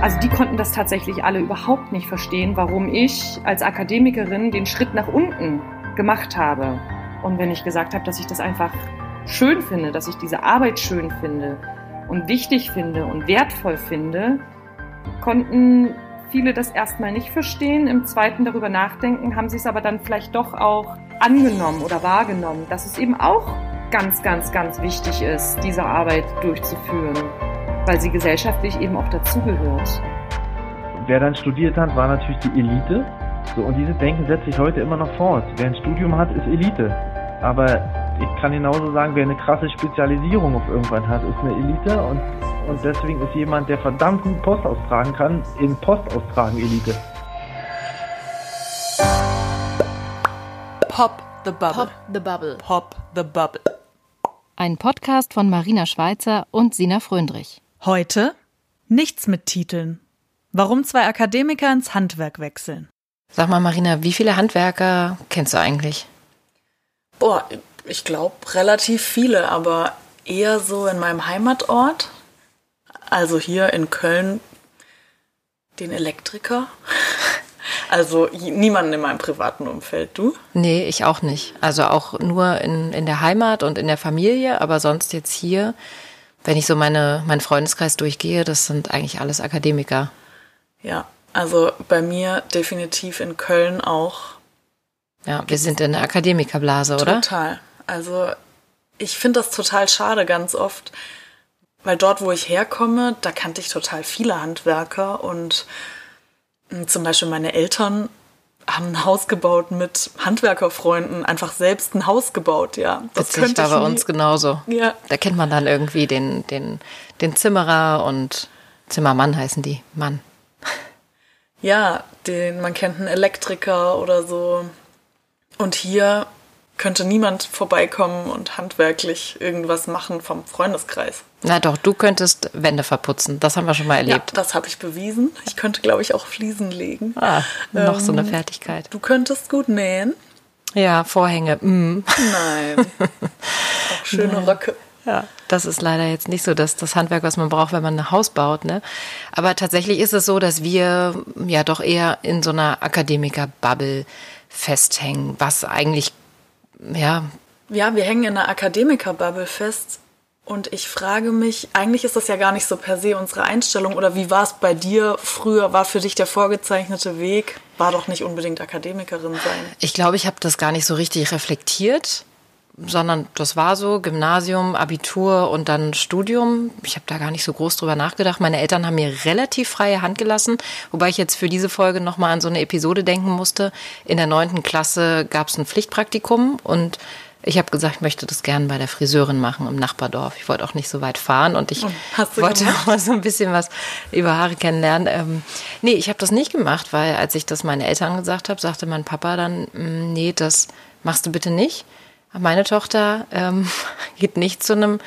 Also die konnten das tatsächlich alle überhaupt nicht verstehen, warum ich als Akademikerin den Schritt nach unten gemacht habe. Und wenn ich gesagt habe, dass ich das einfach schön finde, dass ich diese Arbeit schön finde und wichtig finde und wertvoll finde, konnten viele das erstmal nicht verstehen. Im zweiten darüber nachdenken, haben sie es aber dann vielleicht doch auch angenommen oder wahrgenommen, dass es eben auch ganz, ganz, ganz wichtig ist, diese Arbeit durchzuführen, weil sie gesellschaftlich eben auch dazugehört. Wer dann studiert hat, war natürlich die Elite. So, und dieses Denken setzt sich heute immer noch fort. Wer ein Studium hat, ist Elite. Aber ich kann genauso sagen, wer eine krasse Spezialisierung auf irgendwann hat, ist eine Elite und, und deswegen ist jemand, der verdammt gut Post austragen kann, in Post austragen Elite. Pop the Bubble. Pop the Bubble. Pop the Bubble. Ein Podcast von Marina Schweizer und Sina Fröndrich. Heute nichts mit Titeln. Warum zwei Akademiker ins Handwerk wechseln. Sag mal, Marina, wie viele Handwerker kennst du eigentlich? Boah, ich glaube relativ viele, aber eher so in meinem Heimatort. Also hier in Köln den Elektriker. Also niemanden in meinem privaten Umfeld, du? Nee, ich auch nicht. Also auch nur in, in der Heimat und in der Familie, aber sonst jetzt hier, wenn ich so meine, meinen Freundeskreis durchgehe, das sind eigentlich alles Akademiker. Ja, also bei mir definitiv in Köln auch. Ja, wir sind in der Akademikerblase, oder? Total. Also ich finde das total schade ganz oft, weil dort, wo ich herkomme, da kannte ich total viele Handwerker und hm, zum Beispiel meine Eltern haben ein Haus gebaut mit Handwerkerfreunden, einfach selbst ein Haus gebaut, ja. Das Witzig, war bei uns genauso. Ja. Da kennt man dann irgendwie den, den, den Zimmerer und Zimmermann heißen die, Mann. Ja, den, man kennt einen Elektriker oder so. Und hier könnte niemand vorbeikommen und handwerklich irgendwas machen vom Freundeskreis. Na doch, du könntest Wände verputzen. Das haben wir schon mal erlebt. Ja, das habe ich bewiesen. Ich könnte, glaube ich, auch Fliesen legen. Ah, noch ähm, so eine Ähm, Fertigkeit. Du könntest gut nähen. Ja, Vorhänge. Mm. Nein. auch schöne Nein. Röcke. Ja, das ist leider jetzt nicht so das, das Handwerk, was man braucht, wenn man ein Haus baut. Ne? Aber tatsächlich ist es so, dass wir ja doch eher in so einer Akademiker-Bubble festhängen, was eigentlich, ja, Ja, wir hängen in einer Akademiker-Bubble fest. Und ich frage mich, eigentlich ist das ja gar nicht so per se unsere Einstellung. Oder wie war es bei dir früher? War für dich der vorgezeichnete Weg? War doch nicht unbedingt Akademikerin sein. ich glaube, ich habe das gar nicht so richtig reflektiert, sondern das war so Gymnasium, Abitur und dann Studium. Ich habe da gar nicht so groß drüber nachgedacht. Meine Eltern haben mir relativ freie Hand gelassen, wobei ich jetzt für diese Folge nochmal an so eine Episode denken musste. In der neunten Klasse gab es ein Pflichtpraktikum und ich habe gesagt, ich möchte das gern bei der Friseurin machen im Nachbardorf. Ich wollte auch nicht so weit fahren und ich wollte gemacht? auch mal so ein bisschen was über Haare kennenlernen. Ähm, nee, ich habe das nicht gemacht, weil als ich das meinen Eltern gesagt habe, sagte mein Papa dann, "Mm, nee, das machst du bitte nicht. Meine Tochter ähm, geht nicht zu einem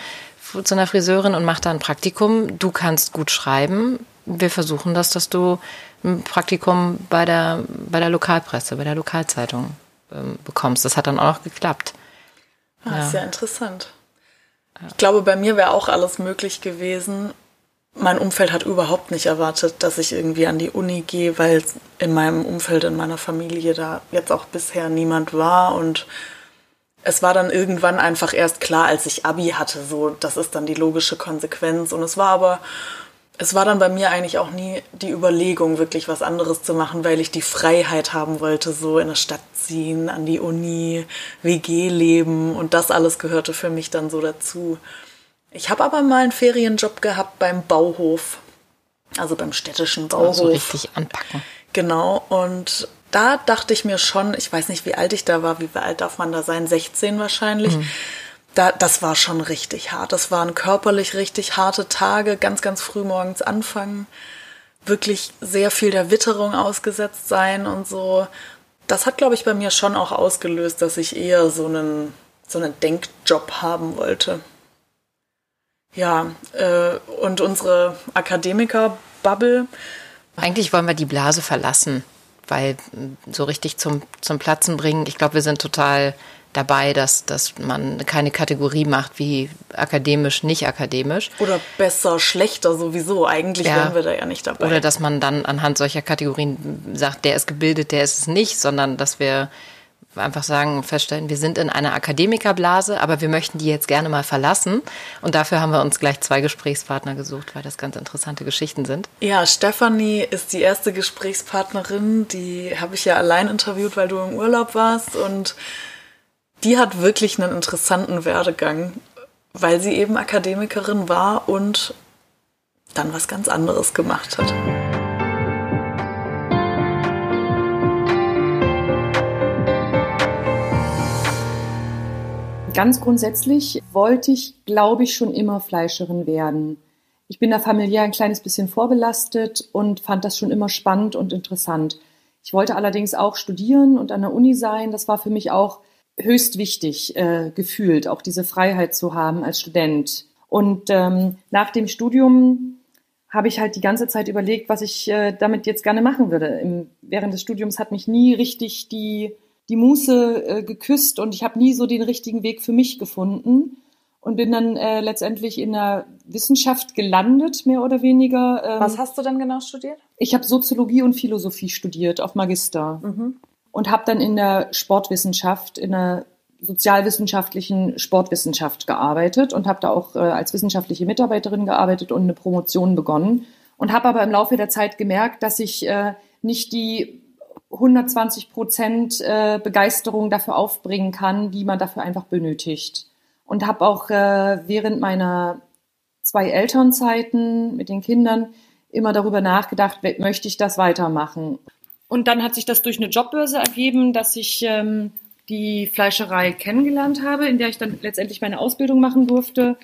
zu einer Friseurin und macht da ein Praktikum. Du kannst gut schreiben. Wir versuchen das, dass du ein Praktikum bei der bei der Lokalpresse, bei der Lokalzeitung ähm, bekommst. Das hat dann auch noch geklappt. Ah, Ja. Ist ja interessant. Ich glaube, bei mir wäre auch alles möglich gewesen. Mein Umfeld hat überhaupt nicht erwartet, dass ich irgendwie an die Uni gehe, weil in meinem Umfeld, in meiner Familie da jetzt auch bisher niemand war. Und es war dann irgendwann einfach erst klar, als ich Abi hatte, so, das ist dann die logische Konsequenz. Und es war aber, es war dann bei mir eigentlich auch nie die Überlegung, wirklich was anderes zu machen, weil ich die Freiheit haben wollte, so in eine Stadt ziehen, an die Uni, WG leben und das alles gehörte für mich dann so dazu. Ich habe aber mal einen Ferienjob gehabt beim Bauhof, also beim städtischen Bauhof. So richtig anpacken. Genau, und da dachte ich mir schon, ich weiß nicht, wie alt ich da war, wie alt darf man da sein? 16 wahrscheinlich. Da, das war schon richtig hart. Das waren körperlich richtig harte Tage, ganz, ganz früh morgens anfangen, wirklich sehr viel der Witterung ausgesetzt sein und so. Das hat, glaube ich, bei mir schon auch ausgelöst, dass ich eher so einen, so einen Denkjob haben wollte. Ja, äh, und unsere Akademiker-Bubble, Eigentlich wollen wir die Blase verlassen, weil so richtig zum, zum Platzen bringen, ich glaube, wir sind total dabei, dass, dass man keine Kategorie macht wie akademisch, nicht akademisch. Oder besser, schlechter sowieso. Eigentlich ja. wären wir da ja nicht dabei. Oder dass man dann anhand solcher Kategorien sagt, der ist gebildet, der ist es nicht, sondern dass wir einfach sagen, feststellen, wir sind in einer Akademikerblase, aber wir möchten die jetzt gerne mal verlassen. Und dafür haben wir uns gleich zwei Gesprächspartner gesucht, weil das ganz interessante Geschichten sind. Ja, Stefanie ist die erste Gesprächspartnerin, die habe ich ja allein interviewt, weil du im Urlaub warst. Und die hat wirklich einen interessanten Werdegang, weil sie eben Akademikerin war und dann was ganz anderes gemacht hat. Ganz grundsätzlich wollte ich, glaube ich, schon immer Fleischerin werden. Ich bin da familiär ein kleines bisschen vorbelastet und fand das schon immer spannend und interessant. Ich wollte allerdings auch studieren und an der Uni sein. Das war für mich auch höchst wichtig äh, gefühlt, auch diese Freiheit zu haben als Student. Und ähm, nach dem Studium habe ich halt die ganze Zeit überlegt, was ich äh, damit jetzt gerne machen würde. Im, während des Studiums hat mich nie richtig die die Muße äh, geküsst und ich habe nie so den richtigen Weg für mich gefunden und bin dann äh, letztendlich in der Wissenschaft gelandet, mehr oder weniger. Ähm, Was hast du denn genau studiert? Ich habe Soziologie und Philosophie studiert auf Magister mhm. Und habe dann in der Sportwissenschaft, in der sozialwissenschaftlichen Sportwissenschaft gearbeitet und habe da auch äh, als wissenschaftliche Mitarbeiterin gearbeitet und eine Promotion begonnen und habe aber im Laufe der Zeit gemerkt, dass ich äh, nicht die 120 Prozent äh, Begeisterung dafür aufbringen kann, die man dafür einfach benötigt. Und habe auch äh, während meiner zwei Elternzeiten mit den Kindern immer darüber nachgedacht, möchte ich das weitermachen. Und dann hat sich das durch eine Jobbörse ergeben, dass ich ähm, die Fleischerei kennengelernt habe, in der ich dann letztendlich meine Ausbildung machen durfte.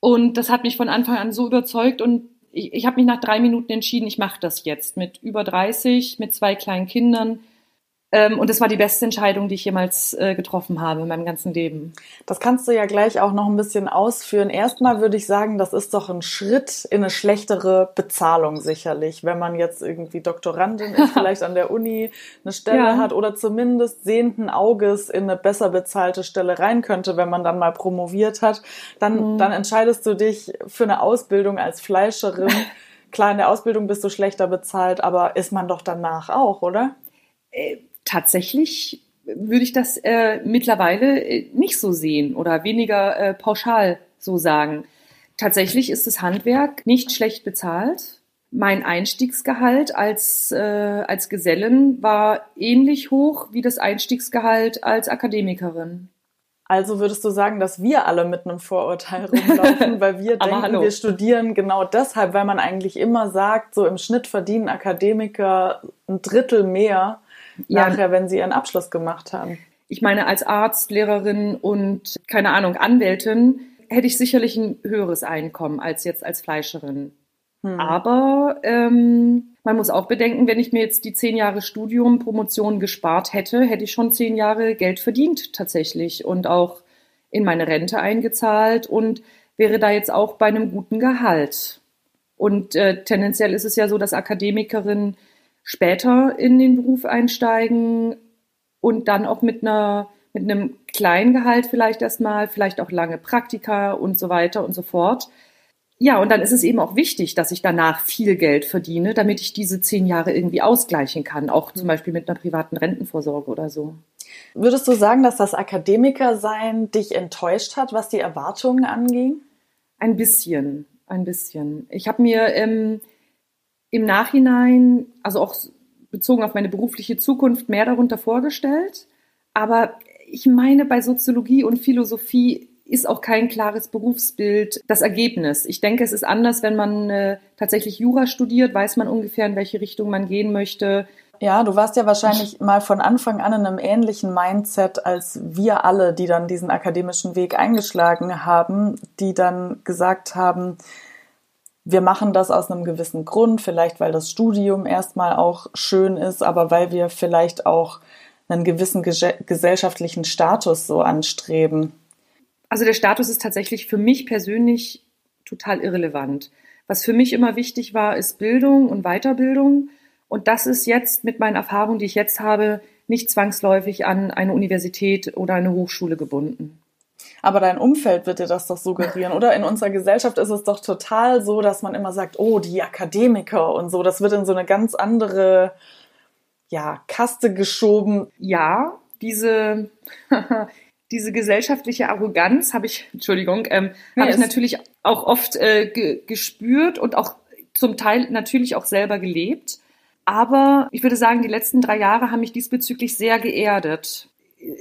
Und das hat mich von Anfang an so überzeugt und ich, ich habe mich nach drei Minuten entschieden, ich mache das jetzt mit über 30, mit zwei kleinen Kindern. Ähm, und das war die beste Entscheidung, die ich jemals äh, getroffen habe in meinem ganzen Leben. Das kannst du ja gleich auch noch ein bisschen ausführen. Erstmal würde ich sagen, das ist doch ein Schritt in eine schlechtere Bezahlung sicherlich, wenn man jetzt irgendwie Doktorandin ist, vielleicht an der Uni eine Stelle ja. hat oder zumindest sehenden Auges in eine besser bezahlte Stelle rein könnte, wenn man dann mal promoviert hat. Dann, mhm. dann entscheidest du dich für eine Ausbildung als Fleischerin. Klar, in der Ausbildung bist du schlechter bezahlt, aber ist man doch danach auch, oder? Äh tatsächlich würde ich das äh, mittlerweile äh, nicht so sehen oder weniger äh, pauschal so sagen. Tatsächlich ist das Handwerk nicht schlecht bezahlt. Mein Einstiegsgehalt als, äh, als Gesellen war ähnlich hoch wie das Einstiegsgehalt als Akademikerin. Also würdest du sagen, dass wir alle mit einem Vorurteil rumlaufen, weil wir denken, wir studieren genau deshalb, weil man eigentlich immer sagt, so im Schnitt verdienen Akademiker ein Drittel mehr ja. nachher, wenn sie ihren Abschluss gemacht haben. Ich meine, als Arzt, Lehrerin und keine Ahnung, Anwältin hätte ich sicherlich ein höheres Einkommen als jetzt als Fleischerin. Hm. Aber ähm, man muss auch bedenken, wenn ich mir jetzt die zehn Jahre Studium, Promotion gespart hätte, hätte ich schon zehn Jahre Geld verdient tatsächlich und auch in meine Rente eingezahlt und wäre da jetzt auch bei einem guten Gehalt. Und äh, tendenziell ist es ja so, dass Akademikerinnen später in den Beruf einsteigen und dann auch mit einer mit einem kleinen Gehalt vielleicht erstmal, vielleicht auch lange Praktika und so weiter und so fort. Ja, und dann ist es eben auch wichtig, dass ich danach viel Geld verdiene, damit ich diese zehn Jahre irgendwie ausgleichen kann, auch zum Beispiel mit einer privaten Rentenvorsorge oder so. Würdest du sagen, dass das Akademikersein dich enttäuscht hat, was die Erwartungen anging? Ein bisschen, ein bisschen. Ich habe mir ähm, im Nachhinein, also auch bezogen auf meine berufliche Zukunft, mehr darunter vorgestellt. Aber ich meine, bei Soziologie und Philosophie ist auch kein klares Berufsbild das Ergebnis. Ich denke, es ist anders, wenn man äh, tatsächlich Jura studiert, weiß man ungefähr, in welche Richtung man gehen möchte. Ja, du warst ja wahrscheinlich mal von Anfang an in einem ähnlichen Mindset als wir alle, die dann diesen akademischen Weg eingeschlagen haben, die dann gesagt haben, wir machen das aus einem gewissen Grund, vielleicht weil das Studium erstmal auch schön ist, aber weil wir vielleicht auch einen gewissen gesellschaftlichen Status so anstreben. Also der Status ist tatsächlich für mich persönlich total irrelevant. Was für mich immer wichtig war, ist Bildung und Weiterbildung. Und das ist jetzt mit meinen Erfahrungen, die ich jetzt habe, nicht zwangsläufig an eine Universität oder eine Hochschule gebunden. Aber dein Umfeld wird dir das doch suggerieren, oder? In unserer Gesellschaft ist es doch total so, dass man immer sagt, oh, die Akademiker und so. Das wird in so eine ganz andere, ja, Kaste geschoben. Ja, diese, diese gesellschaftliche Arroganz habe ich, Entschuldigung, ähm, nee, habe ich natürlich auch oft äh, ge gespürt und auch zum Teil natürlich auch selber gelebt. Aber ich würde sagen, die letzten drei Jahre haben mich diesbezüglich sehr geerdet.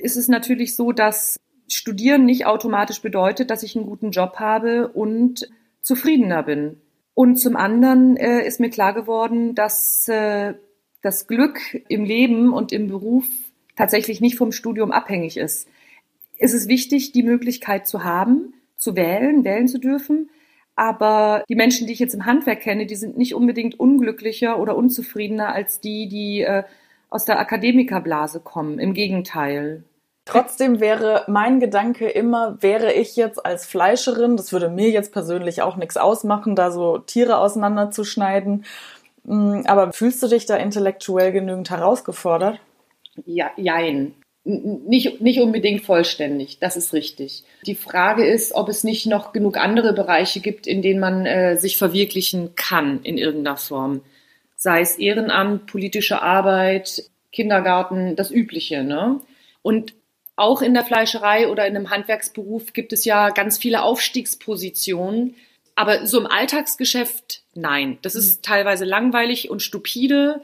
Es ist natürlich so, dass Studieren nicht automatisch bedeutet, dass ich einen guten Job habe und zufriedener bin. Und zum anderen äh, ist mir klar geworden, dass äh, das Glück im Leben und im Beruf tatsächlich nicht vom Studium abhängig ist. Es ist wichtig, die Möglichkeit zu haben, zu wählen, wählen zu dürfen. Aber die Menschen, die ich jetzt im Handwerk kenne, die sind nicht unbedingt unglücklicher oder unzufriedener als die, die äh, aus der Akademikerblase kommen. Im Gegenteil. Trotzdem wäre mein Gedanke immer, wäre ich jetzt als Fleischerin, das würde mir jetzt persönlich auch nichts ausmachen, da so Tiere auseinanderzuschneiden. Mm, aber fühlst du dich da intellektuell genügend herausgefordert? Ja, jein. Nicht, nicht unbedingt vollständig, das ist richtig. Die Frage ist, ob es nicht noch genug andere Bereiche gibt, in denen man äh, sich verwirklichen kann in irgendeiner Form. Sei es Ehrenamt, politische Arbeit, Kindergarten, das Übliche. Ne? Und auch in der Fleischerei oder in einem Handwerksberuf gibt es ja ganz viele Aufstiegspositionen. Aber so im Alltagsgeschäft, nein. Das ist mhm. teilweise langweilig und stupide.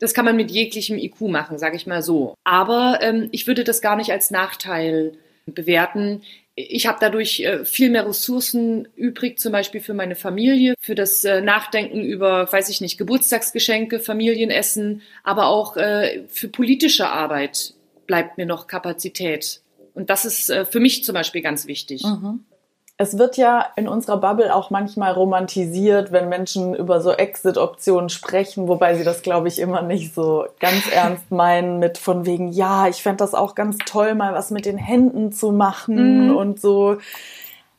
Das kann man mit jeglichem IQ machen, sage ich mal so. Aber ähm, ich würde das gar nicht als Nachteil bewerten. Ich habe dadurch äh, viel mehr Ressourcen übrig, zum Beispiel für meine Familie, für das äh, Nachdenken über, weiß ich nicht, Geburtstagsgeschenke, Familienessen, aber auch äh, für politische Arbeit bleibt mir noch Kapazität. Und das ist äh, für mich zum Beispiel ganz wichtig. Mhm. Es wird ja in unserer Bubble auch manchmal romantisiert, wenn Menschen über so Exit-Optionen sprechen, wobei sie das, glaube ich, immer nicht so ganz ernst meinen mit von wegen, ja, ich fände das auch ganz toll, mal was mit den Händen zu machen mhm. und so.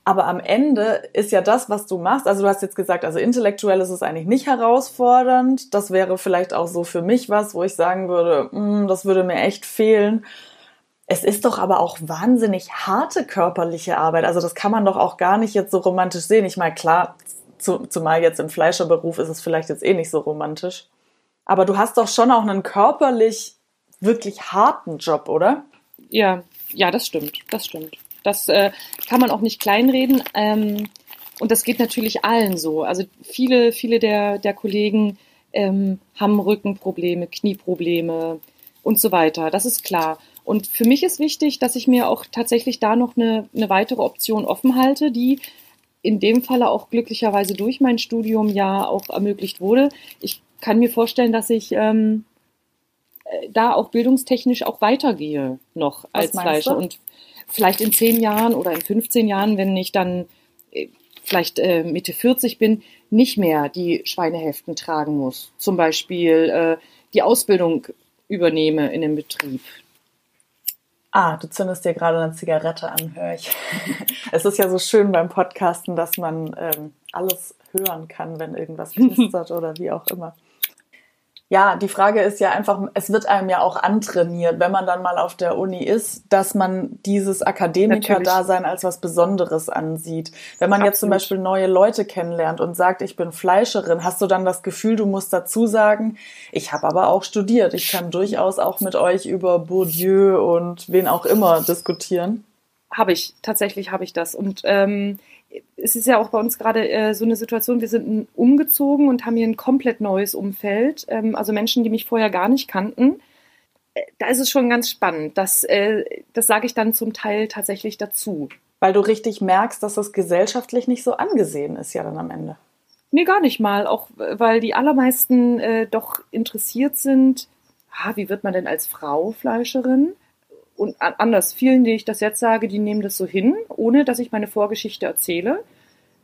Aber am Ende ist ja das, was du machst, also du hast jetzt gesagt, also intellektuell ist es eigentlich nicht herausfordernd. Das wäre vielleicht auch so für mich was, wo ich sagen würde, mm, das würde mir echt fehlen. Es ist doch aber auch wahnsinnig harte körperliche Arbeit. Also das kann man doch auch gar nicht jetzt so romantisch sehen. Ich meine, klar, zu, zumal jetzt im Fleischerberuf ist es vielleicht jetzt eh nicht so romantisch. Aber du hast doch schon auch einen körperlich wirklich harten Job, oder? Ja, ja, das stimmt, das stimmt. Das äh, kann man auch nicht kleinreden. Ähm, und das geht natürlich allen so. Also viele, viele der, der Kollegen ähm, haben Rückenprobleme, Knieprobleme und so weiter. Das ist klar. Und für mich ist wichtig, dass ich mir auch tatsächlich da noch eine, eine weitere Option offen halte, die in dem Falle auch glücklicherweise durch mein Studium ja auch ermöglicht wurde. Ich kann mir vorstellen, dass ich ähm, äh, da auch bildungstechnisch auch weitergehe noch als Fleischer. Und vielleicht in zehn Jahren oder in 15 Jahren, wenn ich dann äh, vielleicht äh, Mitte 40 bin, nicht mehr die Schweineheften tragen muss. Zum Beispiel äh, die Ausbildung übernehme in dem Betrieb. Ah, du zündest dir gerade eine Zigarette an, höre ich. es ist ja so schön beim Podcasten, dass man ähm, alles hören kann, wenn irgendwas knistert oder wie auch immer. Ja, die Frage ist ja einfach, es wird einem ja auch antrainiert, wenn man dann mal auf der Uni ist, dass man dieses Akademiker-Dasein als was Besonderes ansieht. Wenn man Absolut. jetzt zum Beispiel neue Leute kennenlernt und sagt, ich bin Fleischerin, hast du dann das Gefühl, du musst dazu sagen, ich habe aber auch studiert. Ich kann durchaus auch mit euch über Bourdieu und wen auch immer diskutieren. Habe ich, tatsächlich habe ich das. Und ähm, es ist ja auch bei uns gerade äh, so eine Situation, wir sind umgezogen und haben hier ein komplett neues Umfeld, ähm, also Menschen, die mich vorher gar nicht kannten. Äh, da ist es schon ganz spannend. Das, äh, das sage ich dann zum Teil tatsächlich dazu. Weil du richtig merkst, dass das gesellschaftlich nicht so angesehen ist, ja dann am Ende. Nee, gar nicht mal. Auch weil die allermeisten äh, doch interessiert sind, ah, wie wird man denn als Frau Fleischerin? Und anders, vielen, die ich das jetzt sage, die nehmen das so hin, ohne dass ich meine Vorgeschichte erzähle.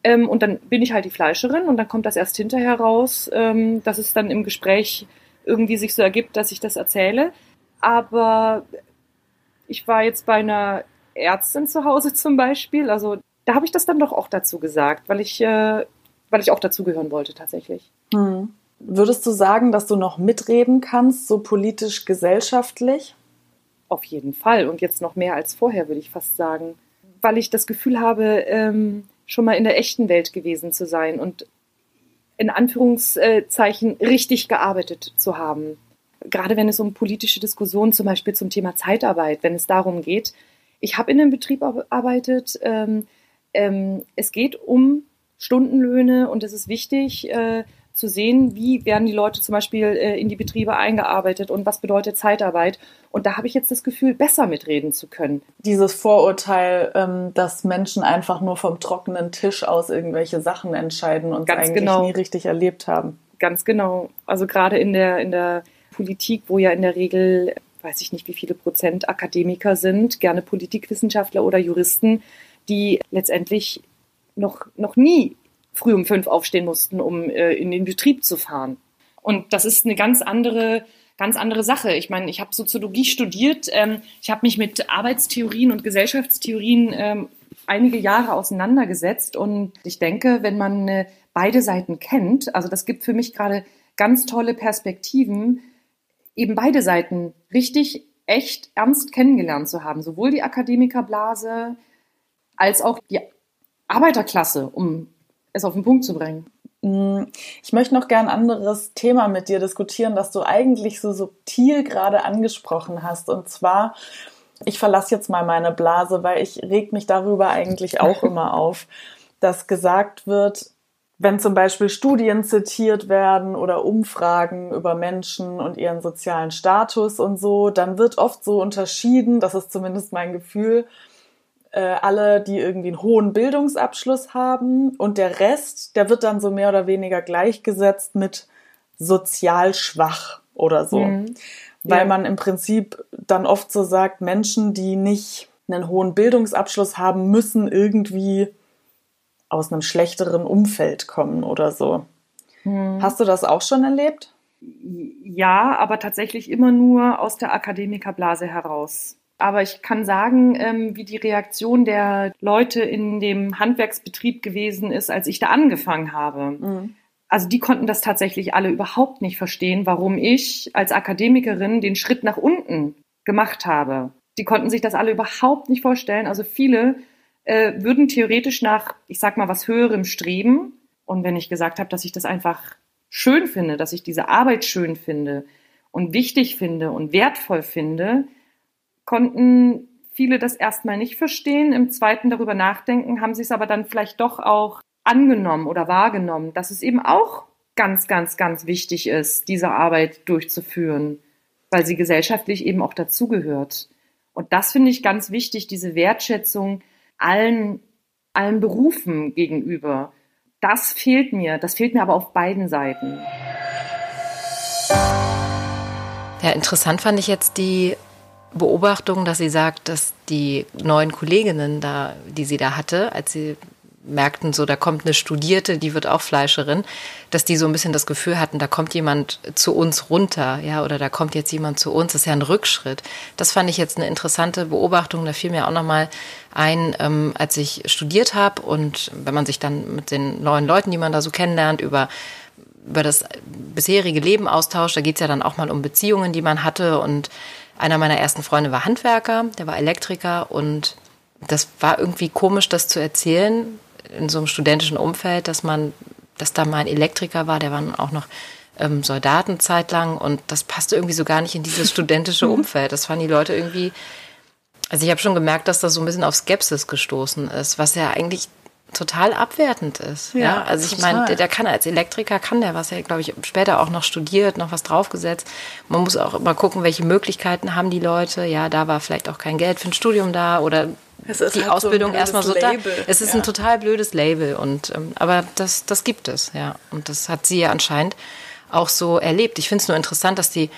Ähm, und dann bin ich halt die Fleischerin und dann kommt das erst hinterher raus, ähm, dass es dann im Gespräch irgendwie sich so ergibt, dass ich das erzähle. Aber ich war jetzt bei einer Ärztin zu Hause zum Beispiel, also da habe ich das dann doch auch dazu gesagt, weil ich, äh, weil ich auch dazugehören wollte tatsächlich. Hm. Würdest du sagen, dass du noch mitreden kannst, so politisch gesellschaftlich? Auf jeden Fall. Und jetzt noch mehr als vorher, würde ich fast sagen. Weil ich das Gefühl habe, ähm, schon mal in der echten Welt gewesen zu sein und in Anführungszeichen richtig gearbeitet zu haben. Gerade wenn es um politische Diskussionen zum Beispiel zum Thema Zeitarbeit, wenn es darum geht. Ich habe in einem Betrieb gearbeitet. Ähm, ähm, es geht um Stundenlöhne und es ist wichtig, äh, zu sehen, wie werden die Leute zum Beispiel äh, in die Betriebe eingearbeitet und was bedeutet Zeitarbeit. Und da habe ich jetzt das Gefühl, besser mitreden zu können. Dieses Vorurteil, ähm, dass Menschen einfach nur vom trockenen Tisch aus irgendwelche Sachen entscheiden und Ganz eigentlich genau. nie richtig erlebt haben. Ganz genau. Also gerade in der, in der Politik, wo ja in der Regel, weiß ich nicht, wie viele Prozent Akademiker sind, gerne Politikwissenschaftler oder Juristen, die letztendlich noch, noch nie früh um fünf aufstehen mussten, um äh, in den Betrieb zu fahren. Und das ist eine ganz andere, ganz andere Sache. Ich meine, ich habe Soziologie studiert, ähm, ich habe mich mit Arbeitstheorien und Gesellschaftstheorien ähm, einige Jahre auseinandergesetzt und ich denke, wenn man äh, beide Seiten kennt, also das gibt für mich gerade ganz tolle Perspektiven, eben beide Seiten richtig, echt ernst kennengelernt zu haben, sowohl die Akademikerblase als auch die Arbeiterklasse, um es auf den Punkt zu bringen. Ich möchte noch gern ein anderes Thema mit dir diskutieren, das du eigentlich so subtil gerade angesprochen hast. Und zwar, ich verlasse jetzt mal meine Blase, weil ich reg mich darüber eigentlich auch immer auf, dass gesagt wird, wenn zum Beispiel Studien zitiert werden oder Umfragen über Menschen und ihren sozialen Status und so, dann wird oft so unterschieden, das ist zumindest mein Gefühl, äh, alle, die irgendwie einen hohen Bildungsabschluss haben und der Rest, der wird dann so mehr oder weniger gleichgesetzt mit sozial schwach oder so. Mhm. Weil ja. man im Prinzip dann oft so sagt, Menschen, die nicht einen hohen Bildungsabschluss haben, müssen irgendwie aus einem schlechteren Umfeld kommen oder so. Mhm. Hast du das auch schon erlebt? Ja, aber tatsächlich immer nur aus der Akademikerblase heraus. Aber ich kann sagen, ähm, wie die Reaktion der Leute in dem Handwerksbetrieb gewesen ist, als ich da angefangen habe. Mhm. Also die konnten das tatsächlich alle überhaupt nicht verstehen, warum ich als Akademikerin den Schritt nach unten gemacht habe. Die konnten sich das alle überhaupt nicht vorstellen. Also viele äh, würden theoretisch nach, ich sag mal, was Höherem streben. Und wenn ich gesagt habe, dass ich das einfach schön finde, dass ich diese Arbeit schön finde und wichtig finde und wertvoll finde, konnten viele das erstmal nicht verstehen, im zweiten darüber nachdenken, haben sie es aber dann vielleicht doch auch angenommen oder wahrgenommen, dass es eben auch ganz, ganz, ganz wichtig ist, diese Arbeit durchzuführen, weil sie gesellschaftlich eben auch dazugehört. Und das finde ich ganz wichtig, diese Wertschätzung allen, allen Berufen gegenüber. Das fehlt mir. Das fehlt mir aber auf beiden Seiten. Ja, interessant fand ich jetzt die Beobachtung, dass sie sagt, dass die neuen Kolleginnen da, die sie da hatte, als sie merkten, so da kommt eine Studierte, die wird auch Fleischerin, dass die so ein bisschen das Gefühl hatten, da kommt jemand zu uns runter, ja, oder da kommt jetzt jemand zu uns, das ist ja ein Rückschritt. Das fand ich jetzt eine interessante Beobachtung. Da fiel mir auch nochmal ein, ähm, als ich studiert habe und wenn man sich dann mit den neuen Leuten, die man da so kennenlernt, über über das bisherige Leben austauscht, da geht es ja dann auch mal um Beziehungen, die man hatte und einer meiner ersten Freunde war Handwerker, der war Elektriker und das war irgendwie komisch, das zu erzählen in so einem studentischen Umfeld, dass man, dass da mal ein Elektriker war, der war auch noch ähm, Soldaten zeitlang und das passte irgendwie so gar nicht in dieses studentische Umfeld. Das fanden die Leute irgendwie, also ich habe schon gemerkt, dass das so ein bisschen auf Skepsis gestoßen ist, was ja eigentlich total abwertend ist. Ja, ja? also ich meine, der, der, kann als Elektriker kann der was er, glaube ich, später auch noch studiert, noch was draufgesetzt. Man muss auch immer gucken, welche Möglichkeiten haben die Leute. Ja, da war vielleicht auch kein Geld für ein Studium da oder die halt Ausbildung so erstmal so da. Es ist ja. ein total blödes Label und ähm, aber das das gibt es, ja. Und das hat sie ja anscheinend auch so erlebt. Ich finde es nur interessant, dass die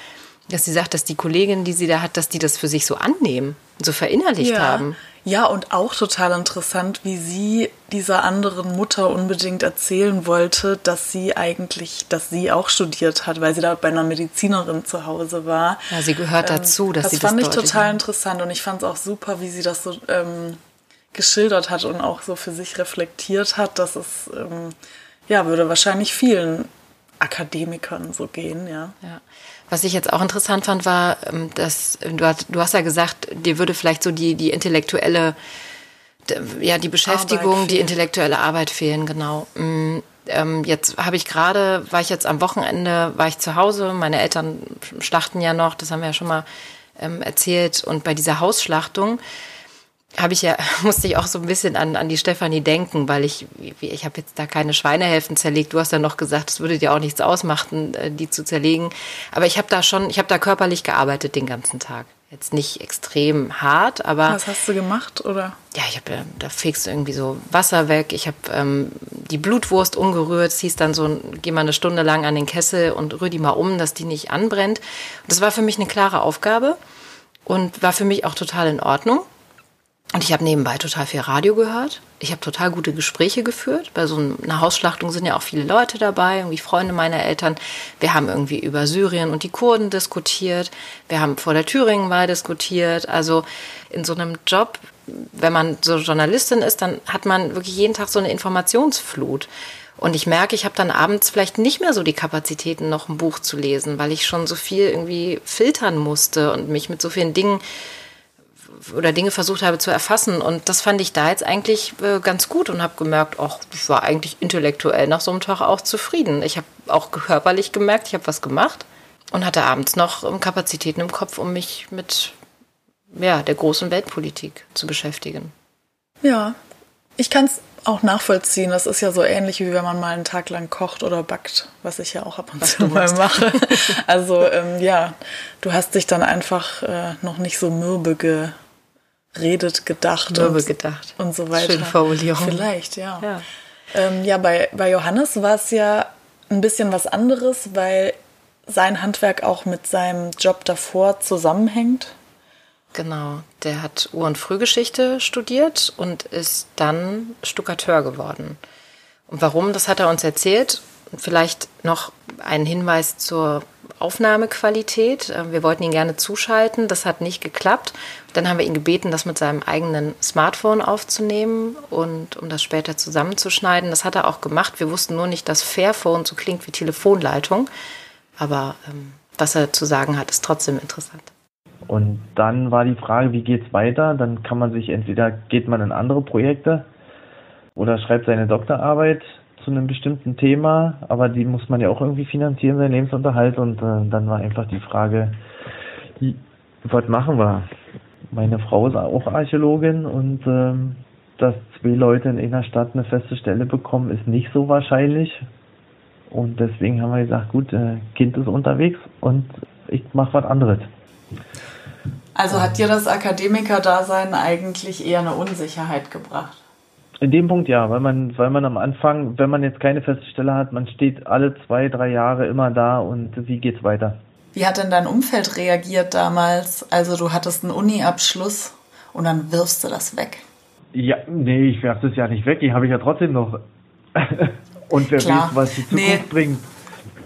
dass sie sagt, dass die Kollegin, die sie da hat, dass die das für sich so annehmen, so verinnerlicht ja. haben. Ja, und auch total interessant, wie sie dieser anderen Mutter unbedingt erzählen wollte, dass sie eigentlich, dass sie auch studiert hat, weil sie da bei einer Medizinerin zu Hause war. Ja, sie gehört ähm, dazu, dass das sie das fand ich total haben. interessant und ich fand es auch super, wie sie das so ähm, geschildert hat und auch so für sich reflektiert hat, dass es, ähm, ja, würde wahrscheinlich vielen Akademikern so gehen, ja. ja. Was ich jetzt auch interessant fand, war, ähm, dass du hast, du hast ja gesagt, dir würde vielleicht so die, die intellektuelle, ja, die Beschäftigung, die intellektuelle Arbeit fehlen, genau. Mm, ähm, jetzt habe ich gerade, war ich jetzt am Wochenende, war ich zu Hause, meine Eltern schlachten ja noch, das haben wir ja schon mal ähm, erzählt, und bei dieser Hausschlachtung, habe ich ja, musste ich auch so ein bisschen an, an die Stefanie denken, weil ich, ich habe jetzt da keine Schweinehälften zerlegt. Du hast ja noch gesagt, es würde dir auch nichts ausmachen, äh, die zu zerlegen. Aber ich habe da schon, ich habe da körperlich gearbeitet den ganzen Tag. Jetzt nicht extrem hart, aber. Was hast du gemacht, oder? Ja, ich habe, da fegst du irgendwie so Wasser weg. Ich habe ähm, die Blutwurst umgerührt. Es hieß dann so, geh mal eine Stunde lang an den Kessel und rühr die mal um, dass die nicht anbrennt. Und das war für mich eine klare Aufgabe und war für mich auch total in Ordnung. Und ich habe nebenbei total viel Radio gehört. Ich habe total gute Gespräche geführt. Bei so einer Hausschlachtung sind ja auch viele Leute dabei, irgendwie Freunde meiner Eltern. Wir haben irgendwie über Syrien und die Kurden diskutiert. Wir haben vor der Thüringenwahl diskutiert. Also in so einem Job, wenn man so Journalistin ist, dann hat man wirklich jeden Tag so eine Informationsflut. Und ich merke, ich habe dann abends vielleicht nicht mehr so die Kapazitäten, noch ein Buch zu lesen, weil ich schon so viel irgendwie filtern musste und mich mit so vielen Dingen oder Dinge versucht habe zu erfassen. Und das fand ich da jetzt eigentlich äh, ganz gut und habe gemerkt, ach, ich war eigentlich intellektuell nach so einem Tag auch zufrieden. Ich habe auch körperlich gemerkt, ich habe was gemacht und hatte abends noch ähm, Kapazitäten im Kopf, um mich mit ja, der großen Weltpolitik zu beschäftigen. Ja, ich kann es auch nachvollziehen. Das ist ja so ähnlich, wie wenn man mal einen Tag lang kocht oder backt, was ich ja auch ab und zu mal mache. Also ähm, ja, du hast dich dann einfach äh, noch nicht so mürbe ge redet, gedacht und, gedacht. und so weiter. Schöne Formulierung. Vielleicht, ja. Ja, ähm, ja bei, bei Johannes war es ja ein bisschen was anderes, weil sein Handwerk auch mit seinem Job davor zusammenhängt. Genau, der hat Ur- und Frühgeschichte studiert und ist dann Stuckateur geworden. Und warum, das hat er uns erzählt. Vielleicht noch ein Hinweis zur Aufnahmequalität. Ähm, wir wollten ihn gerne zuschalten, das hat nicht geklappt. Dann haben wir ihn gebeten, das mit seinem eigenen Smartphone aufzunehmen und um das später zusammenzuschneiden. Das hat er auch gemacht. Wir wussten nur nicht, dass Fairphone so klingt wie Telefonleitung. Aber ähm, was er zu sagen hat, ist trotzdem interessant. Und dann war die Frage, wie geht's weiter? Dann kann man sich entweder geht man in andere Projekte oder schreibt seine Doktorarbeit zu einem bestimmten Thema, aber die muss man ja auch irgendwie finanzieren, seinen Lebensunterhalt. Und äh, dann war einfach die Frage, was machen wir? Meine Frau ist auch Archäologin und ähm, dass zwei Leute in einer Stadt eine feste Stelle bekommen, ist nicht so wahrscheinlich. Und deswegen haben wir gesagt, gut, äh, Kind ist unterwegs und ich mache was anderes. Also hat dir das Akademiker-Dasein eigentlich eher eine Unsicherheit gebracht? In dem Punkt ja, weil man, weil man am Anfang, wenn man jetzt keine feste Stelle hat, man steht alle zwei, drei Jahre immer da und wie geht's weiter? Wie hat denn dein Umfeld reagiert damals? Also du hattest einen Uni-Abschluss und dann wirfst du das weg. Ja, nee, ich werf das ja nicht weg, die habe ich ja trotzdem noch. und wer Klar. weiß, was die Zukunft nee. bringt.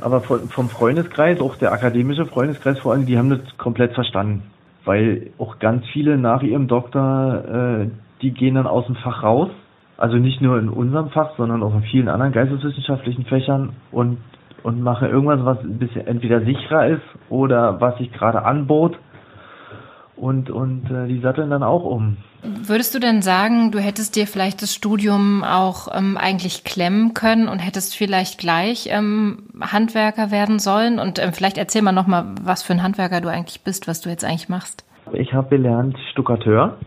Aber vom Freundeskreis, auch der akademische Freundeskreis vor allem, die haben das komplett verstanden. Weil auch ganz viele nach ihrem Doktor, äh, die gehen dann aus dem Fach raus also nicht nur in unserem Fach, sondern auch in vielen anderen geisteswissenschaftlichen Fächern und, und mache irgendwas, was ein bisschen entweder sicherer ist oder was sich gerade anbot. Und, und äh, die satteln dann auch um. Würdest du denn sagen, du hättest dir vielleicht das Studium auch ähm, eigentlich klemmen können und hättest vielleicht gleich ähm, Handwerker werden sollen? Und ähm, vielleicht erzähl mal nochmal, was für ein Handwerker du eigentlich bist, was du jetzt eigentlich machst. Ich habe gelernt Stuckateur.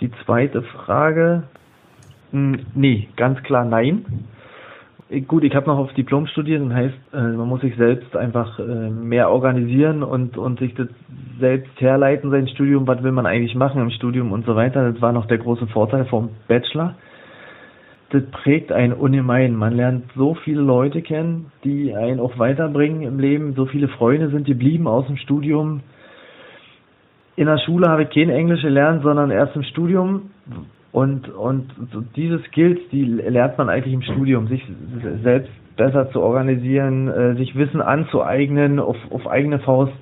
Die zweite Frage, nee, ganz klar nein. Gut, ich habe noch auf Diplom studiert und heißt, äh, man muss sich selbst einfach äh, mehr organisieren und, und sich das selbst herleiten, sein Studium, was will man eigentlich machen im Studium und so weiter. Das war noch der große Vorteil vom Bachelor. Das prägt einen ungemein. Man lernt so viele Leute kennen, die einen auch weiterbringen im Leben. So viele Freunde sind geblieben aus dem Studium. In der Schule habe ich kein Englisch gelernt, sondern erst im Studium, und, und diese Skills, die lernt man eigentlich im Studium, sich selbst besser zu organisieren, äh, sich Wissen anzueignen auf, auf eigene Faust.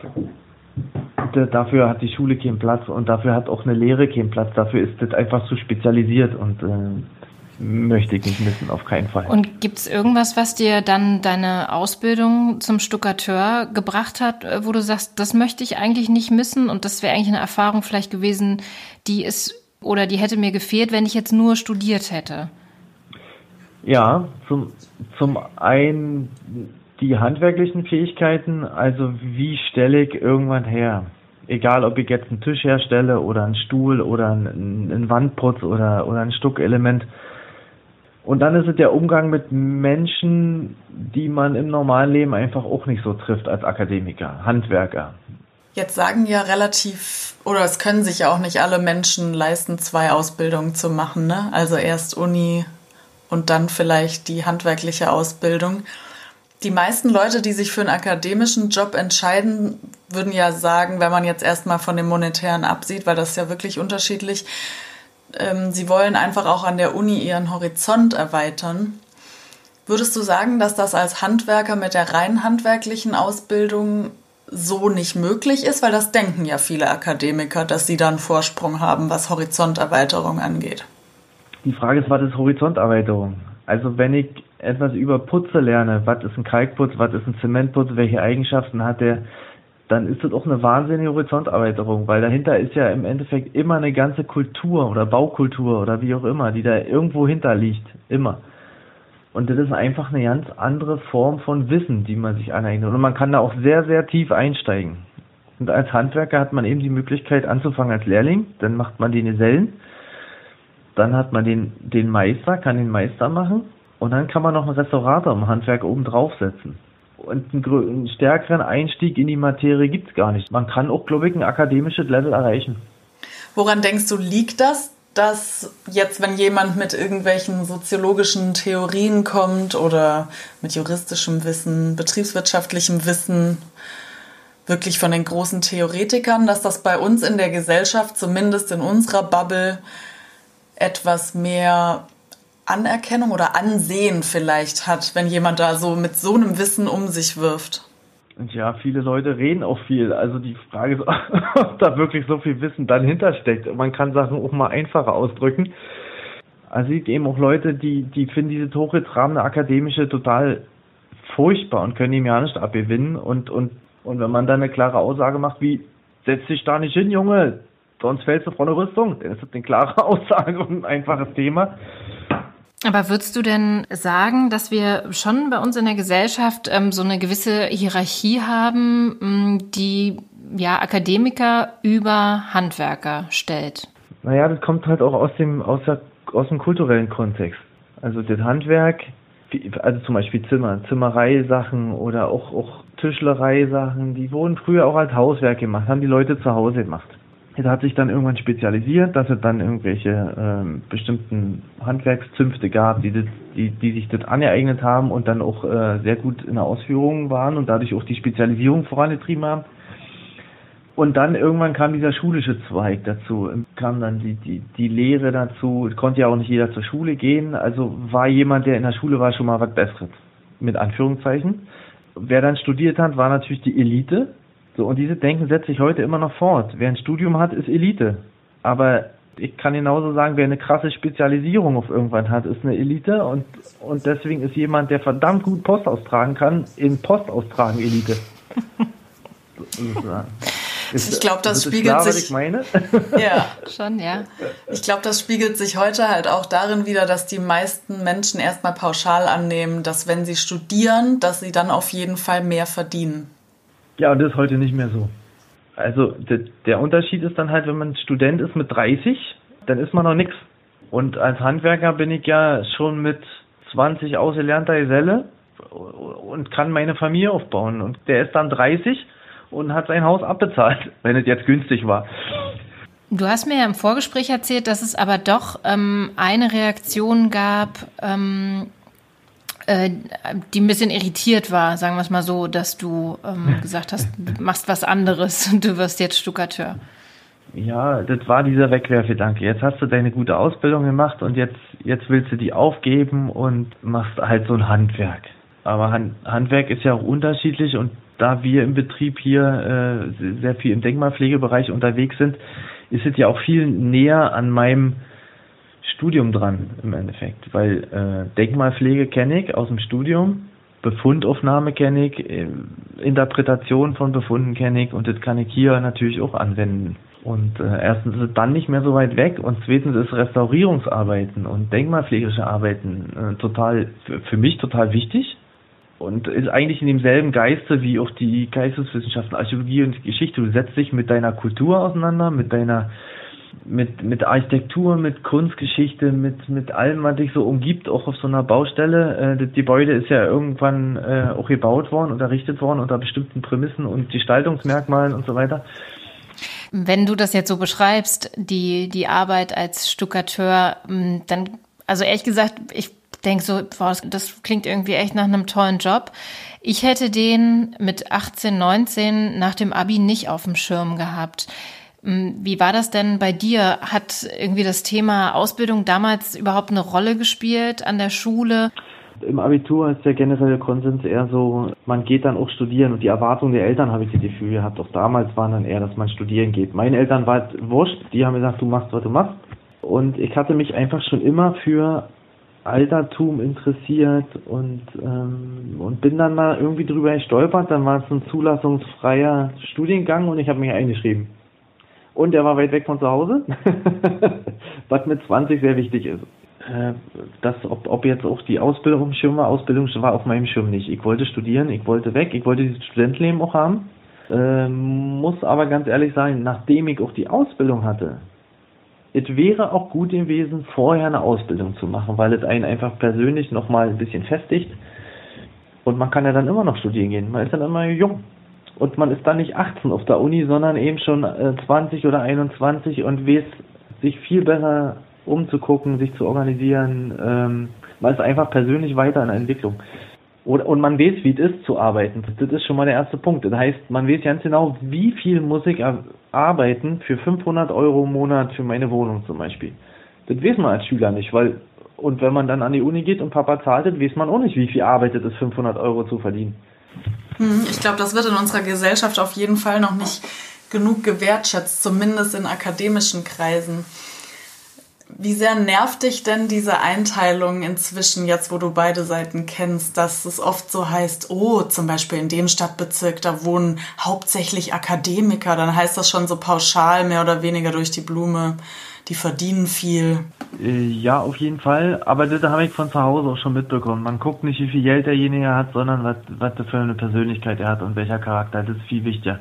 Dafür hat die Schule keinen Platz und dafür hat auch eine Lehre keinen Platz. Dafür ist das einfach zu spezialisiert und äh, möchte ich nicht missen, auf keinen Fall. Und gibt es irgendwas, was dir dann deine Ausbildung zum Stuckateur gebracht hat, äh, wo du sagst, das möchte ich eigentlich nicht missen und das wäre eigentlich eine Erfahrung vielleicht gewesen, die ist oder die hätte mir gefehlt, wenn ich jetzt nur studiert hätte? Ja, zum, zum einen die handwerklichen Fähigkeiten, also wie stelle ich irgendwann her? Egal, ob ich jetzt einen Tisch herstelle oder einen Stuhl oder einen, einen Wandputz oder, oder ein Stuckelement. Und dann ist es der Umgang mit Menschen, die man im normalen Leben einfach auch nicht so trifft als Akademiker, Handwerker. Jetzt sagen ja relativ, oder es können sich ja auch nicht alle Menschen leisten, zwei Ausbildungen zu machen. Ne? Also erst Uni und dann vielleicht die handwerkliche Ausbildung. Die meisten Leute, die sich für einen akademischen Job entscheiden, würden ja sagen, wenn man jetzt erstmal von dem Monetären absieht, weil das ist ja wirklich unterschiedlich, ähm, sie wollen einfach auch an der Uni ihren Horizont erweitern. Würdest du sagen, dass das als Handwerker mit der rein handwerklichen Ausbildung so nicht möglich ist? Weil das denken ja viele Akademiker, dass sie da einen Vorsprung haben, was Horizonterweiterung angeht. Die Frage ist, was ist Horizonterweiterung? Also wenn ich etwas über Putze lerne, was ist ein Kalkputz, was ist ein Zementputz, welche Eigenschaften hat der, dann ist das auch eine wahnsinnige Horizonterweiterung, weil dahinter ist ja im Endeffekt immer eine ganze Kultur oder Baukultur oder wie auch immer, die da irgendwo hinter liegt, immer. Und das ist einfach eine ganz andere Form von Wissen, die man sich aneignet. Und man kann da auch sehr, sehr tief einsteigen. Und als Handwerker hat man eben die Möglichkeit anzufangen als Lehrling, dann macht man den Gesellen, dann hat man den, den Meister, kann den Meister machen und dann kann man noch einen Restaurator im Handwerk oben draufsetzen und einen stärkeren Einstieg in die Materie gibt es gar nicht. Man kann auch, glaube ich, ein akademisches Level erreichen. Woran denkst du, liegt das, dass jetzt, wenn jemand mit irgendwelchen soziologischen Theorien kommt oder mit juristischem Wissen, betriebswirtschaftlichem Wissen, wirklich von den großen Theoretikern, dass das bei uns in der Gesellschaft, zumindest in unserer Bubble, etwas mehr Anerkennung oder Ansehen vielleicht hat, wenn jemand da so mit so einem Wissen um sich wirft? Ja, viele Leute reden auch viel. Also die Frage ist, ob da wirklich so viel Wissen dann hintersteckt. Man kann Sachen auch mal einfacher ausdrücken. Also gibt eben auch Leute, die, die finden diese hochgetrabene akademische total furchtbar und können ihm ja nicht abgewinnen. Und, und, und wenn man dann eine klare Aussage macht, wie, setz dich da nicht hin, Junge, sonst fällst du vor eine Rüstung, dann ist das eine klare Aussage und ein einfaches Thema. Aber würdest du denn sagen, dass wir schon bei uns in der Gesellschaft ähm, so eine gewisse Hierarchie haben, ähm, die ja Akademiker über Handwerker stellt? Naja, das kommt halt auch aus dem, aus, der, aus dem kulturellen Kontext. Also das Handwerk, also zum Beispiel Zimmer, Zimmerei-Sachen oder auch, auch Tischlerei-Sachen, die wurden früher auch als Hauswerk gemacht, haben die Leute zu Hause gemacht. Es hat sich dann irgendwann spezialisiert, dass es dann irgendwelche ähm, bestimmten Handwerkszünfte gab, die, die, die sich das angeeignet haben und dann auch äh, sehr gut in der Ausführung waren und dadurch auch die Spezialisierung vorangetrieben haben. Und dann irgendwann kam dieser schulische Zweig dazu, kam dann die, die, die Lehre dazu, konnte ja auch nicht jeder zur Schule gehen, also war jemand, der in der Schule war, schon mal was Besseres, mit Anführungszeichen. Wer dann studiert hat, war natürlich die Elite, so, und diese Denken setzt sich heute immer noch fort. Wer ein Studium hat, ist Elite. Aber ich kann genauso sagen, wer eine krasse Spezialisierung auf irgendwann hat, ist eine Elite und, und deswegen ist jemand, der verdammt gut Post austragen kann, in Post austragen Elite. Ist, ich glaube, das spiegelt klar, sich. ich meine? Ja, schon, ja. Ich glaube, das spiegelt sich heute halt auch darin wieder, dass die meisten Menschen erstmal pauschal annehmen, dass wenn sie studieren, dass sie dann auf jeden Fall mehr verdienen. Ja, und das ist heute nicht mehr so. Also der, der Unterschied ist dann halt, wenn man Student ist mit 30, dann ist man noch nix. Und als Handwerker bin ich ja schon mit 20 ausgelernter Geselle und kann meine Familie aufbauen. Und der ist dann 30 und hat sein Haus abbezahlt, wenn es jetzt günstig war. Du hast mir ja im Vorgespräch erzählt, dass es aber doch ähm, eine Reaktion gab, ähm, äh, die ein bisschen irritiert war, sagen wir es mal so, dass du ähm, gesagt hast, du machst was anderes und du wirst jetzt Stuckateur. Ja, das war dieser Wegwerfgedanke. Jetzt hast du deine gute Ausbildung gemacht und jetzt, jetzt willst du die aufgeben und machst halt so ein Handwerk. Aber Hand, Handwerk ist ja auch unterschiedlich und da wir im Betrieb hier äh, sehr viel im Denkmalpflegebereich unterwegs sind, ist es ja auch viel näher an meinem Studium dran im Endeffekt, weil äh, Denkmalpflege kenne ich aus dem Studium, Befundaufnahme kenne ich, äh, Interpretation von Befunden kenne ich und das kann ich hier natürlich auch anwenden. Und äh, erstens ist es dann nicht mehr so weit weg und zweitens ist Restaurierungsarbeiten und denkmalpflegerische Arbeiten äh, total für, für mich total wichtig und ist eigentlich in demselben Geiste wie auch die Geisteswissenschaften, Archäologie und Geschichte. Du setzt dich mit deiner Kultur auseinander, mit deiner mit mit Architektur, mit Kunstgeschichte, mit mit allem, was dich so umgibt, auch auf so einer Baustelle. Äh, das Gebäude ist ja irgendwann äh, auch gebaut worden und errichtet worden unter bestimmten Prämissen und Gestaltungsmerkmalen und so weiter. Wenn du das jetzt so beschreibst, die die Arbeit als Stuckateur, dann also ehrlich gesagt, ich denke so, boah, das klingt irgendwie echt nach einem tollen Job. Ich hätte den mit 18, 19 nach dem Abi nicht auf dem Schirm gehabt. Hm, wie war das denn bei dir? Hat irgendwie das Thema Ausbildung damals überhaupt eine Rolle gespielt an der Schule? Im Abitur ist der generelle Konsens eher so, man geht dann auch studieren und die Erwartungen der Eltern habe ich das Gefühl gehabt. Auch damals waren dann eher, dass man studieren geht. Meine Eltern war wurscht, die haben gesagt, du machst, was du machst. Und ich hatte mich einfach schon immer für Altertum interessiert und, ähm, und bin dann mal irgendwie drüber gestolpert. Dann war es ein zulassungsfreier Studiengang und ich habe mich eingeschrieben. Und er war weit weg von zu Hause, was mit 20 sehr wichtig ist. Äh, das, ob, ob jetzt auch die Ausbildung Schirm war, Ausbildung war auf meinem Schirm nicht. Ich wollte studieren, ich wollte weg, ich wollte dieses Studentenleben auch haben. Äh, muss aber ganz ehrlich sein, nachdem ich auch die Ausbildung hatte, es wäre auch gut gewesen, vorher eine Ausbildung zu machen, weil es einen einfach persönlich nochmal ein bisschen festigt. Und man kann ja dann immer noch studieren gehen. Man ist dann immer jung. Und man ist dann nicht 18 auf der Uni, sondern eben schon 20 oder 21 und weiß sich viel besser umzugucken, sich zu organisieren. Ähm, man ist einfach persönlich weiter in der Entwicklung. Und, und man weiß, wie es ist zu arbeiten. Das ist schon mal der erste Punkt. Das heißt, man weiß ganz genau, wie viel muss ich arbeiten für 500 Euro im Monat für meine Wohnung zum Beispiel. Das weiß man als Schüler nicht, weil, und wenn man dann an die Uni geht und Papa zahlt, weiß man auch nicht, wie viel arbeitet es, 500 Euro zu verdienen. Hm, ich glaube, das wird in unserer Gesellschaft auf jeden Fall noch nicht genug gewertschätzt, zumindest in akademischen Kreisen. Wie sehr nervt dich denn diese Einteilung inzwischen, jetzt wo du beide Seiten kennst, dass es oft so heißt, oh, zum Beispiel in dem Stadtbezirk, da wohnen hauptsächlich Akademiker, dann heißt das schon so pauschal, mehr oder weniger durch die Blume, die verdienen viel. Äh, ja, auf jeden Fall, aber das habe ich von zu Hause auch schon mitbekommen. Man guckt nicht, wie viel Geld derjenige hat, sondern was, was für eine Persönlichkeit er hat und welcher Charakter, das ist viel wichtiger.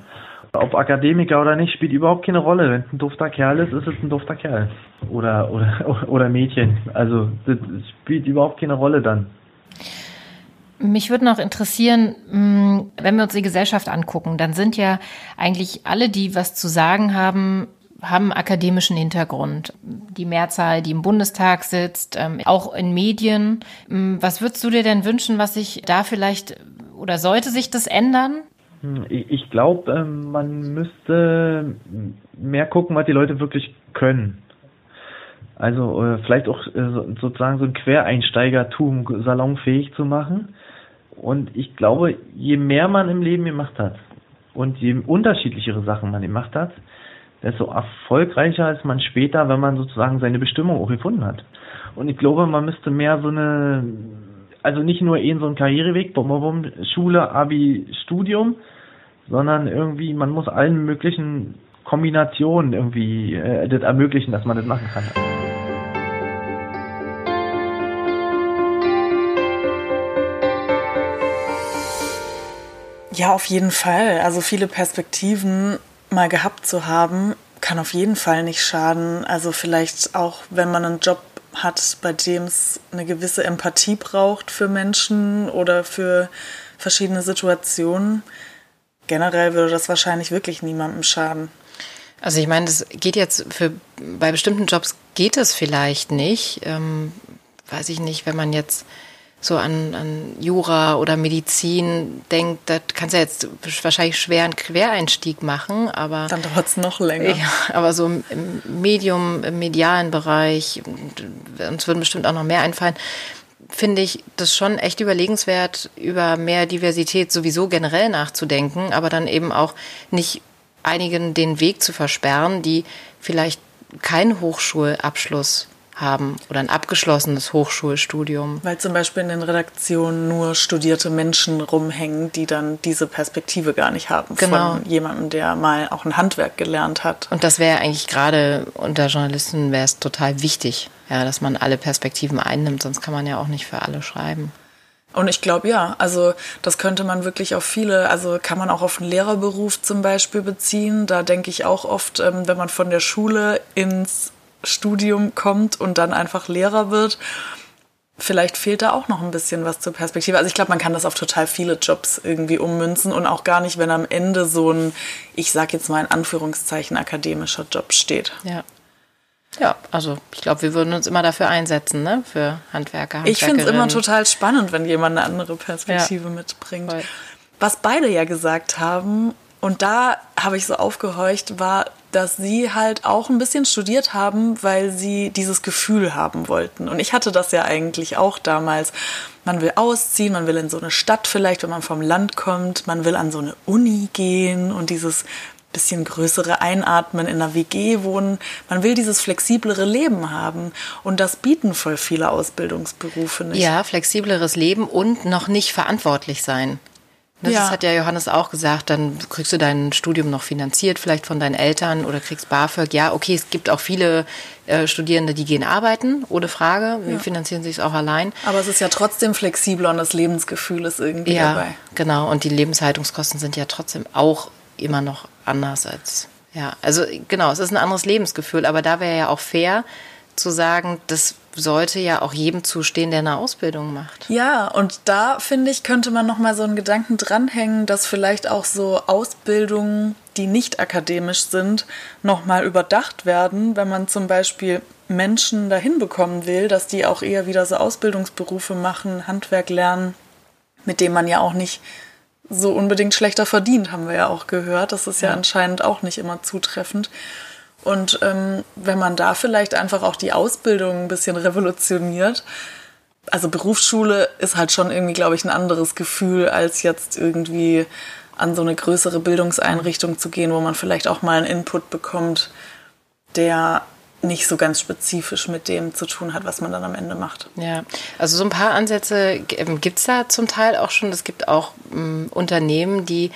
Ob Akademiker oder nicht, spielt überhaupt keine Rolle. Wenn es ein dufter Kerl ist, ist es ein dufter Kerl. Oder, oder, oder Mädchen. Also, das spielt überhaupt keine Rolle dann. Mich würde noch interessieren, hm, wenn wir uns die Gesellschaft angucken, dann sind ja eigentlich alle, die was zu sagen haben, haben akademischen Hintergrund. Die Mehrzahl, die im Bundestag sitzt, ähm, auch in Medien. Hm, was würdest du dir denn wünschen, was sich da vielleicht oder sollte sich das ändern? Hm, ich glaube, ähm, man müsste mehr gucken, was die Leute wirklich können. Also äh, vielleicht auch äh, sozusagen so ein Quereinsteigertum salonfähig zu machen. Und ich glaube, je mehr man im Leben gemacht hat und je unterschiedlichere Sachen man gemacht hat, desto erfolgreicher ist man später, wenn man sozusagen seine Bestimmung auch gefunden hat. Und ich glaube, man müsste mehr so eine also nicht nur eben so ein Karriereweg, bum, bum, Schule, Abi, Studium, sondern irgendwie, man muss allen möglichen Kombinationen irgendwie äh, das ermöglichen, dass man das machen kann. Ja, auf jeden Fall. Also viele Perspektiven mal gehabt zu haben, kann auf jeden Fall nicht schaden. Also vielleicht auch, wenn man einen Job hat, bei dem es eine gewisse Empathie braucht für Menschen oder für verschiedene Situationen. Generell würde das wahrscheinlich wirklich niemandem schaden. Also ich meine, das geht jetzt für bei bestimmten Jobs geht es vielleicht nicht. Ähm, weiß ich nicht, wenn man jetzt so an, an Jura oder Medizin denkt, das kannst du ja jetzt wahrscheinlich schwer einen Quereinstieg machen, aber. Dann dauert es noch länger. Ja, aber so im Medium, im medialen Bereich, uns würden bestimmt auch noch mehr einfallen, finde ich das schon echt überlegenswert, über mehr Diversität sowieso generell nachzudenken, aber dann eben auch nicht einigen den Weg zu versperren, die vielleicht keinen Hochschulabschluss haben oder ein abgeschlossenes Hochschulstudium. Weil zum Beispiel in den Redaktionen nur studierte Menschen rumhängen, die dann diese Perspektive gar nicht haben Genau. von jemandem, der mal auch ein Handwerk gelernt hat. Und das wäre eigentlich gerade unter Journalisten wäre es total wichtig, ja, dass man alle Perspektiven einnimmt, sonst kann man ja auch nicht für alle schreiben. Und ich glaube, ja, also das könnte man wirklich auf viele, also kann man auch auf den Lehrerberuf zum Beispiel beziehen. Da denke ich auch oft, ähm, wenn man von der Schule ins Studium kommt und dann einfach Lehrer wird, vielleicht fehlt da auch noch ein bisschen was zur Perspektive. Also ich glaube, man kann das auf total viele Jobs irgendwie ummünzen und auch gar nicht, wenn am Ende so ein, ich sag jetzt mal in Anführungszeichen, akademischer Job steht. Ja. Ja, also ich glaube, wir würden uns immer dafür einsetzen, ne? Für Handwerker, Ich finde es immer total spannend, wenn jemand eine andere Perspektive mitbringt. Voll. Was beide ja gesagt haben, und da habe ich so aufgehorcht, war, dass sie halt auch ein bisschen studiert haben, weil sie dieses Gefühl haben wollten. Und ich hatte das ja eigentlich auch damals. Man will ausziehen, man will in so eine Stadt vielleicht, wenn man vom Land kommt, man will an so eine Uni gehen und dieses bisschen größere Einatmen in einer WG wohnen. Man will dieses flexiblere Leben haben. Und das bieten voll viele Ausbildungsberufe nicht. Ja, flexibleres Leben und noch nicht verantwortlich sein. Das Ja. hat ja Johannes auch gesagt, dann kriegst du dein Studium noch finanziert, vielleicht von deinen Eltern oder kriegst BAföG. Ja, okay, es gibt auch viele äh, Studierende, die gehen arbeiten, ohne Frage. Wir finanzieren sich auch allein. Aber es ist ja trotzdem flexibler und das Lebensgefühl ist irgendwie Ja, dabei. genau. Und die Lebenshaltungskosten sind ja trotzdem auch immer noch anders als, ja. Also genau, es ist ein anderes Lebensgefühl, aber da wäre ja auch fair zu sagen, das sollte ja auch jedem zustehen, der eine Ausbildung macht. Ja, und da finde ich, könnte man noch mal so einen Gedanken dranhängen, dass vielleicht auch so Ausbildungen, die nicht akademisch sind, noch mal überdacht werden, wenn man zum Beispiel Menschen dahin bekommen will, dass die auch eher wieder so Ausbildungsberufe machen, Handwerk lernen, mit dem man ja auch nicht so unbedingt schlechter verdient, haben wir ja auch gehört. Das ist ja, anscheinend auch nicht immer zutreffend. Und ähm, wenn man da vielleicht einfach auch die Ausbildung ein bisschen revolutioniert, also Berufsschule ist halt schon irgendwie, glaube ich, ein anderes Gefühl, als jetzt irgendwie an so eine größere Bildungseinrichtung zu gehen, wo man vielleicht auch mal einen Input bekommt, der nicht so ganz spezifisch mit dem zu tun hat, was man dann am Ende macht. Ja, also so ein paar Ansätze gibt es da zum Teil auch schon. Es gibt auch ähm, Unternehmen, die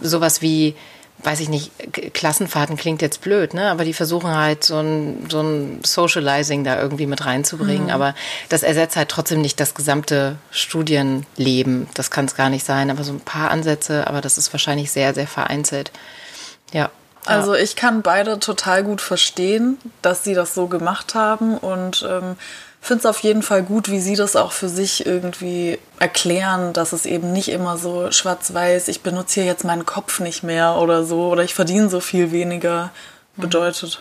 sowas wie, weiß ich nicht, Klassenfahrten klingt jetzt blöd, ne? aber die versuchen halt so ein, so ein Socializing da irgendwie mit reinzubringen. Aber das ersetzt halt trotzdem nicht das gesamte Studienleben. Das kann es gar nicht sein. Aber so ein paar Ansätze, aber das ist wahrscheinlich sehr, sehr vereinzelt. Ja. Also ich kann beide total gut verstehen, dass sie das so gemacht haben und ähm, finde es auf jeden Fall gut, wie sie das auch für sich irgendwie erklären, dass es eben nicht immer so schwarz-weiß, ich benutze hier jetzt meinen Kopf nicht mehr oder so oder ich verdiene so viel weniger bedeutet.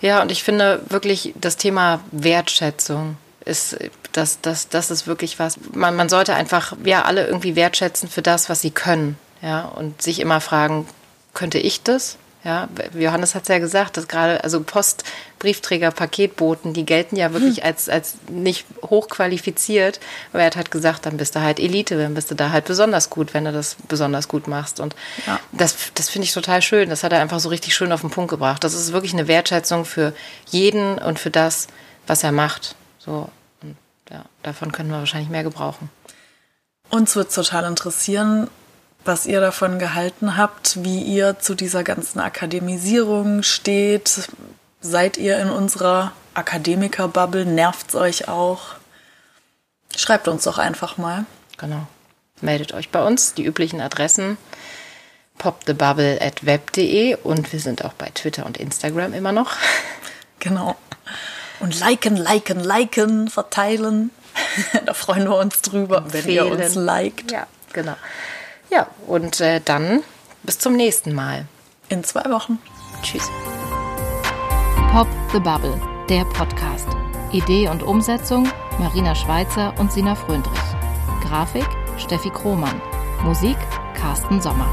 Ja, und ich finde wirklich das Thema Wertschätzung ist, das, das, das ist wirklich was. Man, man sollte einfach ja alle irgendwie wertschätzen für das, was sie können. Ja, und sich immer fragen, könnte ich das? Ja, Johannes hat es ja gesagt, dass gerade, also Post, Briefträger, Paketboten, die gelten ja wirklich als, als nicht hochqualifiziert. Aber er hat halt gesagt, dann bist du halt Elite, dann bist du da halt besonders gut, wenn du das besonders gut machst. Und Ja. das, das finde ich total schön. Das hat er einfach so richtig schön auf den Punkt gebracht. Das ist wirklich eine Wertschätzung für jeden und für das, was er macht. So, und ja, davon können wir wahrscheinlich mehr gebrauchen. Uns wird total interessieren, was ihr davon gehalten habt, wie ihr zu dieser ganzen Akademisierung steht. Seid ihr in unserer Akademiker-Bubble? Nervt's euch auch? Schreibt uns doch einfach mal. Genau. Meldet euch bei uns, die üblichen Adressen popthebubble at web.de und wir sind auch bei Twitter und Instagram immer noch. Genau. Und liken, liken, liken, verteilen. da freuen wir uns drüber, wenn ihr uns Empfehlen. liked. Ja, genau. Ja, und äh, dann bis zum nächsten Mal. In zwei Wochen. Tschüss. Pop the Bubble, der Podcast. Idee und Umsetzung Marina Schweizer und Sina Fröndrich. Grafik Steffi Krohmann. Musik Carsten Sommer.